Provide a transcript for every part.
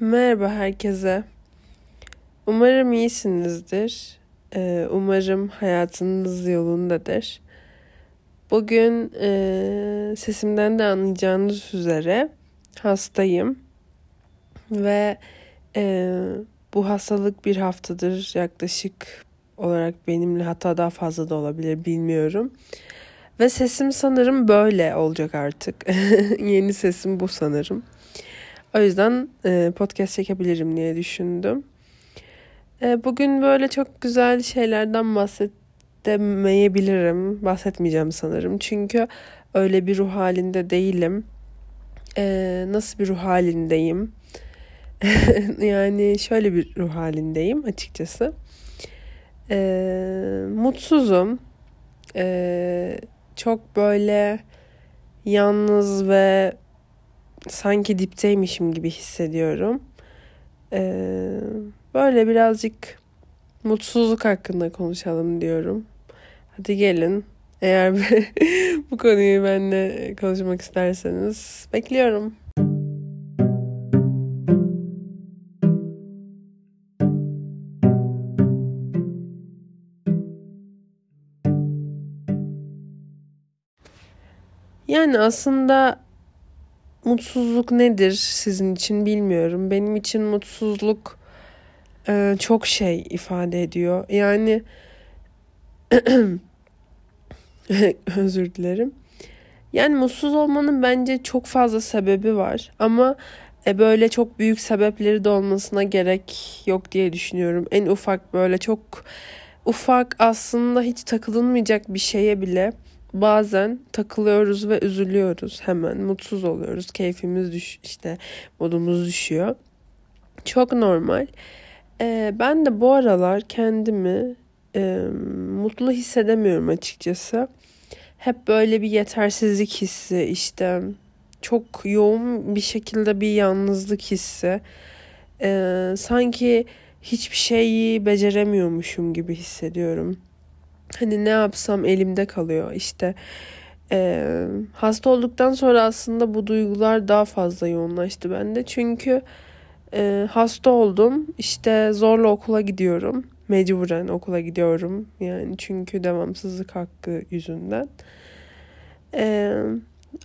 Merhaba herkese. Umarım iyisinizdir. Ee, umarım hayatınız yolundadır. Bugün e, sesimden de anlayacağınız üzere hastayım. Ve e, bu hastalık bir haftadır yaklaşık olarak benimle hatta daha fazla da olabilir bilmiyorum. Ve sesim sanırım böyle olacak artık. Yeni sesim bu sanırım. O yüzden e, podcast çekebilirim diye düşündüm. E, bugün böyle çok güzel şeylerden bahsedemeyebilirim. Bahsetmeyeceğim sanırım. Çünkü öyle bir ruh halinde değilim. E, nasıl bir ruh halindeyim? yani şöyle bir ruh halindeyim açıkçası. E, mutsuzum. E, çok böyle yalnız ve sanki dipteymişim gibi hissediyorum. Ee, böyle birazcık mutsuzluk hakkında konuşalım diyorum. Hadi gelin. Eğer bu konuyu benimle konuşmak isterseniz bekliyorum. Yani aslında mutsuzluk nedir sizin için bilmiyorum. Benim için mutsuzluk e, çok şey ifade ediyor. Yani özür dilerim. Yani mutsuz olmanın bence çok fazla sebebi var ama e, böyle çok büyük sebepleri de olmasına gerek yok diye düşünüyorum. En ufak böyle çok ufak aslında hiç takılınmayacak bir şeye bile bazen takılıyoruz ve üzülüyoruz. Hemen mutsuz oluyoruz. Keyfimiz düş işte modumuz düşüyor. Çok normal. Ee, ben de bu aralar kendimi e, mutlu hissedemiyorum açıkçası. Hep böyle bir yetersizlik hissi işte çok yoğun bir şekilde bir yalnızlık hissi. Ee, sanki hiçbir şeyi beceremiyormuşum gibi hissediyorum hani ne yapsam elimde kalıyor. İşte e, hasta olduktan sonra aslında bu duygular daha fazla yoğunlaştı bende. Çünkü e, hasta oldum. İşte zorla okula gidiyorum. Mecburen okula gidiyorum. Yani çünkü devamsızlık hakkı yüzünden. E,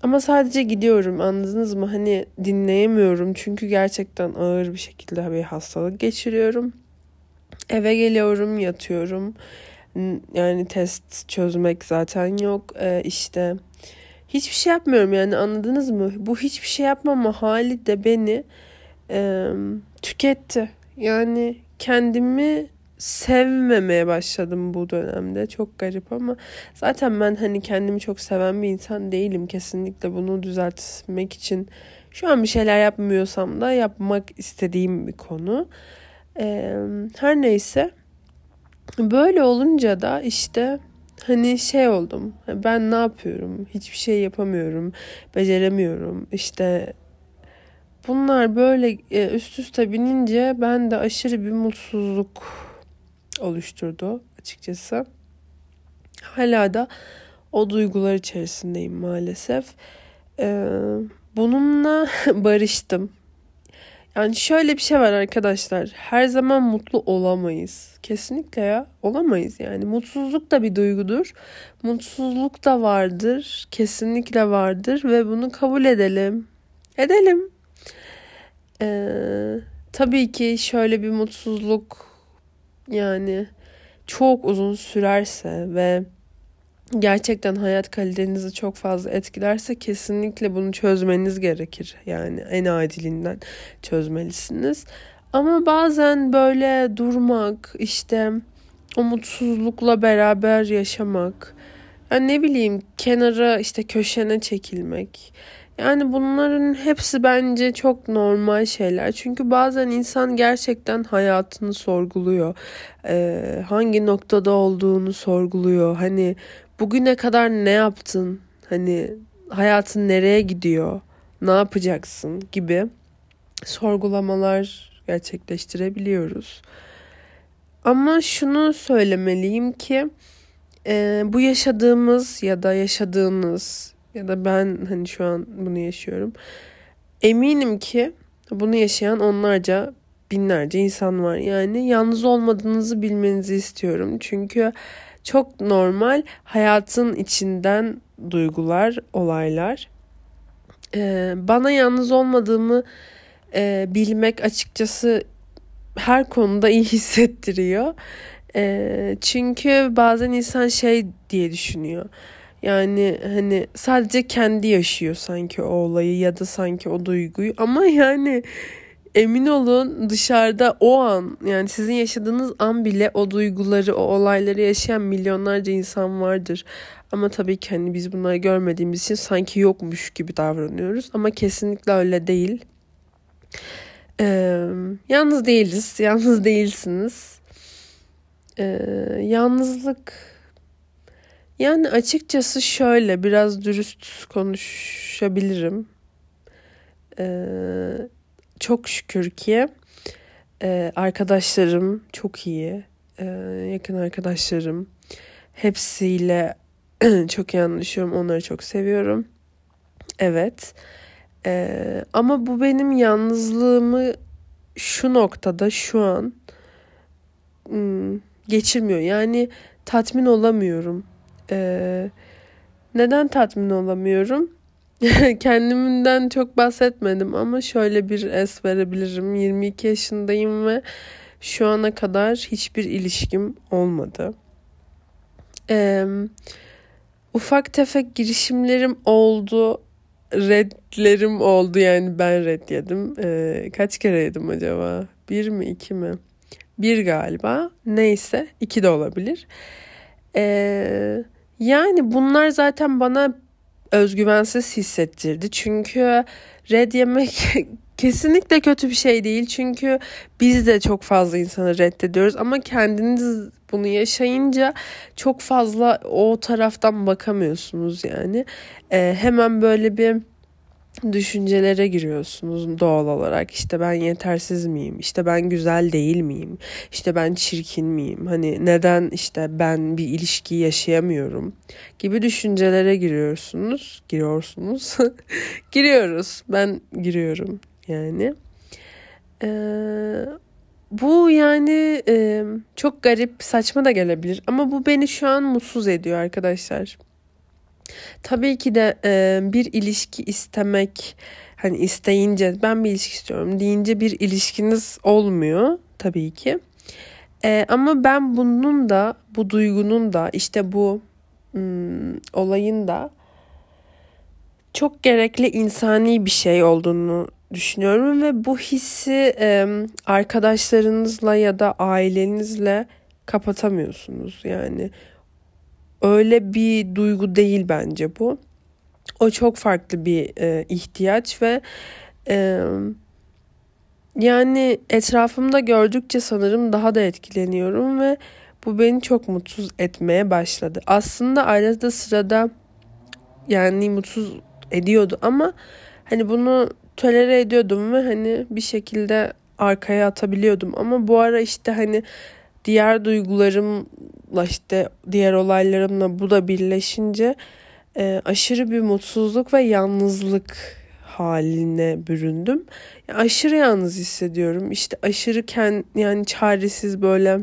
ama sadece gidiyorum anladınız mı? Hani dinleyemiyorum. Çünkü gerçekten ağır bir şekilde bir hastalık geçiriyorum. Eve geliyorum yatıyorum yani test çözmek zaten yok. Ee, işte hiçbir şey yapmıyorum yani anladınız mı? Bu hiçbir şey yapmama hali de beni e, tüketti. Yani kendimi sevmemeye başladım bu dönemde. Çok garip ama zaten ben hani kendimi çok seven bir insan değilim. Kesinlikle bunu düzeltmek için şu an bir şeyler yapmıyorsam da yapmak istediğim bir konu. Ee, her neyse Böyle olunca da işte hani şey oldum. Ben ne yapıyorum? Hiçbir şey yapamıyorum. Beceremiyorum. İşte bunlar böyle e, üst üste binince ben de aşırı bir mutsuzluk oluşturdu açıkçası. Hala da o duygular içerisindeyim maalesef. Ee, bununla barıştım. Yani şöyle bir şey var arkadaşlar. Her zaman mutlu olamayız. Kesinlikle ya olamayız yani. Mutsuzluk da bir duygudur. Mutsuzluk da vardır. Kesinlikle vardır ve bunu kabul edelim. Edelim. Ee, tabii ki şöyle bir mutsuzluk yani çok uzun sürerse ve gerçekten hayat kalitenizi çok fazla etkilerse kesinlikle bunu çözmeniz gerekir. Yani en acilinden çözmelisiniz. Ama bazen böyle durmak, işte o mutsuzlukla beraber yaşamak, yani ne bileyim kenara işte köşene çekilmek. Yani bunların hepsi bence çok normal şeyler. Çünkü bazen insan gerçekten hayatını sorguluyor. Ee, hangi noktada olduğunu sorguluyor. Hani bugüne kadar ne yaptın? Hani hayatın nereye gidiyor? Ne yapacaksın gibi sorgulamalar gerçekleştirebiliyoruz. Ama şunu söylemeliyim ki e, bu yaşadığımız ya da yaşadığınız ya da ben hani şu an bunu yaşıyorum. Eminim ki Bunu yaşayan onlarca, binlerce insan var. Yani yalnız olmadığınızı bilmenizi istiyorum. Çünkü çok normal hayatın içinden duygular, olaylar. Ee, bana yalnız olmadığımı e, bilmek açıkçası her konuda iyi hissettiriyor. E, çünkü bazen insan şey diye düşünüyor. Yani hani sadece kendi yaşıyor sanki o olayı ya da sanki o duyguyu ama yani emin olun dışarıda o an yani sizin yaşadığınız an bile o duyguları, o olayları yaşayan milyonlarca insan vardır. Ama tabii ki hani biz bunları görmediğimiz için sanki yokmuş gibi davranıyoruz ama kesinlikle öyle değil. Ee, yalnız değiliz, yalnız değilsiniz. Ee, yalnızlık yani açıkçası şöyle biraz dürüst konuşabilirim. Ee, çok şükür ki e, arkadaşlarım çok iyi. E, yakın arkadaşlarım. Hepsiyle çok iyi anlaşıyorum. Onları çok seviyorum. Evet. E, ama bu benim yalnızlığımı şu noktada şu an hmm, geçirmiyor. Yani tatmin olamıyorum. E, neden tatmin olamıyorum? Kendimden çok bahsetmedim ama şöyle bir es verebilirim. 22 yaşındayım ve şu ana kadar hiçbir ilişkim olmadı. Ee, ufak tefek girişimlerim oldu. Redlerim oldu yani ben red yedim. Ee, kaç kere yedim acaba? Bir mi iki mi? Bir galiba. Neyse iki de olabilir. Ee, yani bunlar zaten bana özgüvensiz hissettirdi. Çünkü red yemek kesinlikle kötü bir şey değil. Çünkü biz de çok fazla insanı reddediyoruz ama kendiniz bunu yaşayınca çok fazla o taraftan bakamıyorsunuz yani. Ee, hemen böyle bir düşüncelere giriyorsunuz doğal olarak. İşte ben yetersiz miyim? İşte ben güzel değil miyim? İşte ben çirkin miyim? Hani neden işte ben bir ilişki yaşayamıyorum? Gibi düşüncelere giriyorsunuz. Giriyorsunuz. Giriyoruz. Ben giriyorum yani. Ee, bu yani e, çok garip, saçma da gelebilir ama bu beni şu an mutsuz ediyor arkadaşlar. Tabii ki de e, bir ilişki istemek hani isteyince ben bir ilişki istiyorum deyince bir ilişkiniz olmuyor tabii ki. E, ama ben bunun da bu duygunun da işte bu hmm, olayın da çok gerekli insani bir şey olduğunu düşünüyorum ve bu hissi e, arkadaşlarınızla ya da ailenizle kapatamıyorsunuz yani öyle bir duygu değil bence bu. O çok farklı bir e, ihtiyaç ve e, yani etrafımda gördükçe sanırım daha da etkileniyorum ve bu beni çok mutsuz etmeye başladı. Aslında arada sırada yani mutsuz ediyordu ama hani bunu tolere ediyordum ve hani bir şekilde arkaya atabiliyordum ama bu ara işte hani diğer duygularımla işte diğer olaylarımla bu da birleşince e, aşırı bir mutsuzluk ve yalnızlık haline büründüm. Yani aşırı yalnız hissediyorum. İşte aşırı kend, yani çaresiz böyle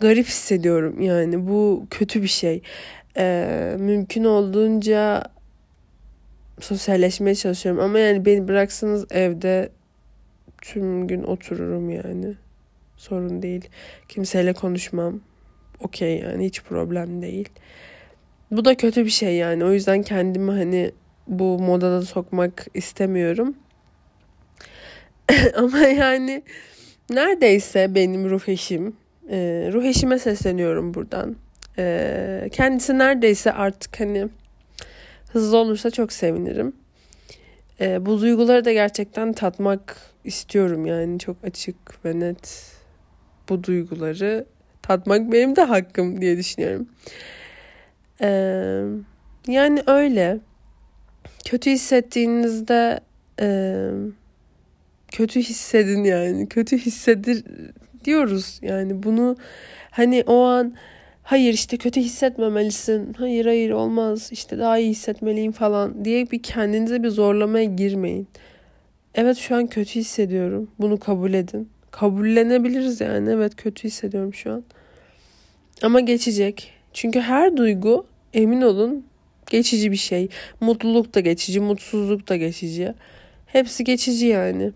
garip hissediyorum yani bu kötü bir şey. Ee, mümkün olduğunca sosyalleşmeye çalışıyorum ama yani beni bıraksanız evde tüm gün otururum yani sorun değil. Kimseyle konuşmam. Okey yani hiç problem değil. Bu da kötü bir şey yani. O yüzden kendimi hani bu modada sokmak istemiyorum. Ama yani neredeyse benim ruh eşim. E, ruh eşime sesleniyorum buradan. E, kendisi neredeyse artık hani hızlı olursa çok sevinirim. E, bu duyguları da gerçekten tatmak istiyorum yani çok açık ve net bu duyguları tatmak benim de hakkım diye düşünüyorum. Ee, yani öyle. Kötü hissettiğinizde e, kötü hissedin yani. Kötü hissedir diyoruz. Yani bunu hani o an hayır işte kötü hissetmemelisin. Hayır hayır olmaz. işte daha iyi hissetmeliyim falan diye bir kendinize bir zorlamaya girmeyin. evet şu an kötü hissediyorum. Bunu kabul edin. Kabullenebiliriz yani. Evet kötü hissediyorum şu an. Ama geçecek. Çünkü her duygu emin olun geçici bir şey. Mutluluk da geçici, mutsuzluk da geçici. Hepsi geçici yani.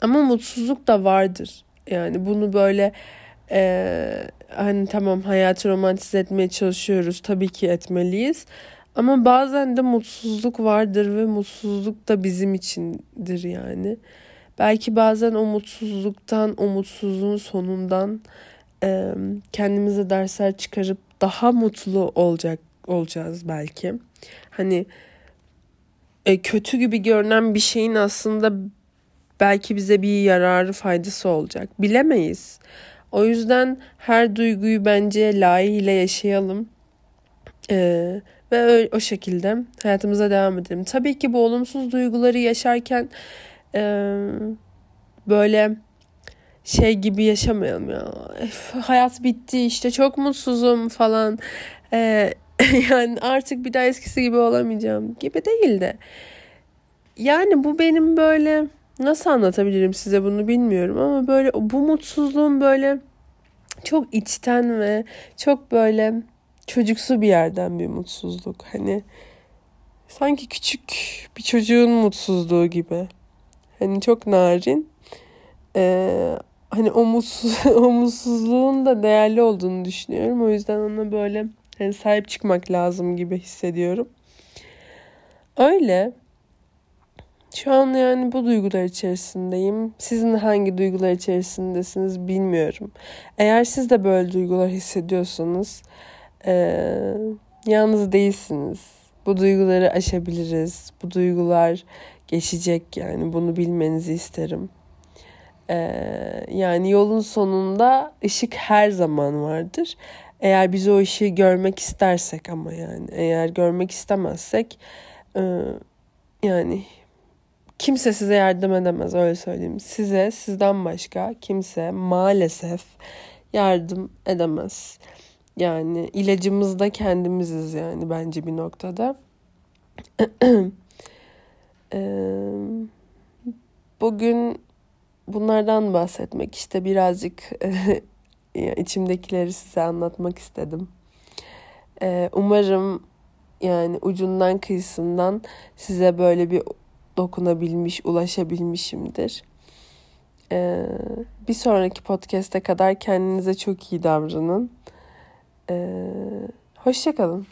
Ama mutsuzluk da vardır. Yani bunu böyle e, hani tamam hayatı romantize etmeye çalışıyoruz. Tabii ki etmeliyiz. Ama bazen de mutsuzluk vardır ve mutsuzluk da bizim içindir yani. Belki bazen o mutsuzluktan, o mutsuzluğun sonundan e, kendimize dersler çıkarıp daha mutlu olacak olacağız belki. Hani e, kötü gibi görünen bir şeyin aslında belki bize bir yararı faydası olacak. Bilemeyiz. O yüzden her duyguyu bence layığıyla yaşayalım. Ee, ve o şekilde hayatımıza devam edelim. Tabii ki bu olumsuz duyguları yaşarken e, böyle şey gibi yaşamayalım ya. hayat bitti işte çok mutsuzum falan. E, yani artık bir daha eskisi gibi olamayacağım gibi değil de. Yani bu benim böyle nasıl anlatabilirim size bunu bilmiyorum ama böyle bu mutsuzluğum böyle çok içten ve çok böyle çocuksu bir yerden bir mutsuzluk. Hani sanki küçük bir çocuğun mutsuzluğu gibi. Hani çok narin. Ee, hani o, mutsuz, o mutsuzluğun da değerli olduğunu düşünüyorum. O yüzden ona böyle hani sahip çıkmak lazım gibi hissediyorum. Öyle. Şu an yani bu duygular içerisindeyim. Sizin hangi duygular içerisindesiniz bilmiyorum. Eğer siz de böyle duygular hissediyorsanız ee, yalnız değilsiniz. Bu duyguları aşabiliriz. Bu duygular geçecek yani bunu bilmenizi isterim. Ee, yani yolun sonunda ışık her zaman vardır. Eğer biz o ışığı görmek istersek ama yani eğer görmek istemezsek e, yani kimse size yardım edemez öyle söyleyeyim. Size sizden başka kimse maalesef yardım edemez. Yani ilacımız da kendimiziz yani bence bir noktada. Bugün bunlardan bahsetmek işte birazcık içimdekileri size anlatmak istedim. Umarım yani ucundan kıyısından size böyle bir dokunabilmiş, ulaşabilmişimdir. Bir sonraki podcast'e kadar kendinize çok iyi davranın. Hoşçakalın.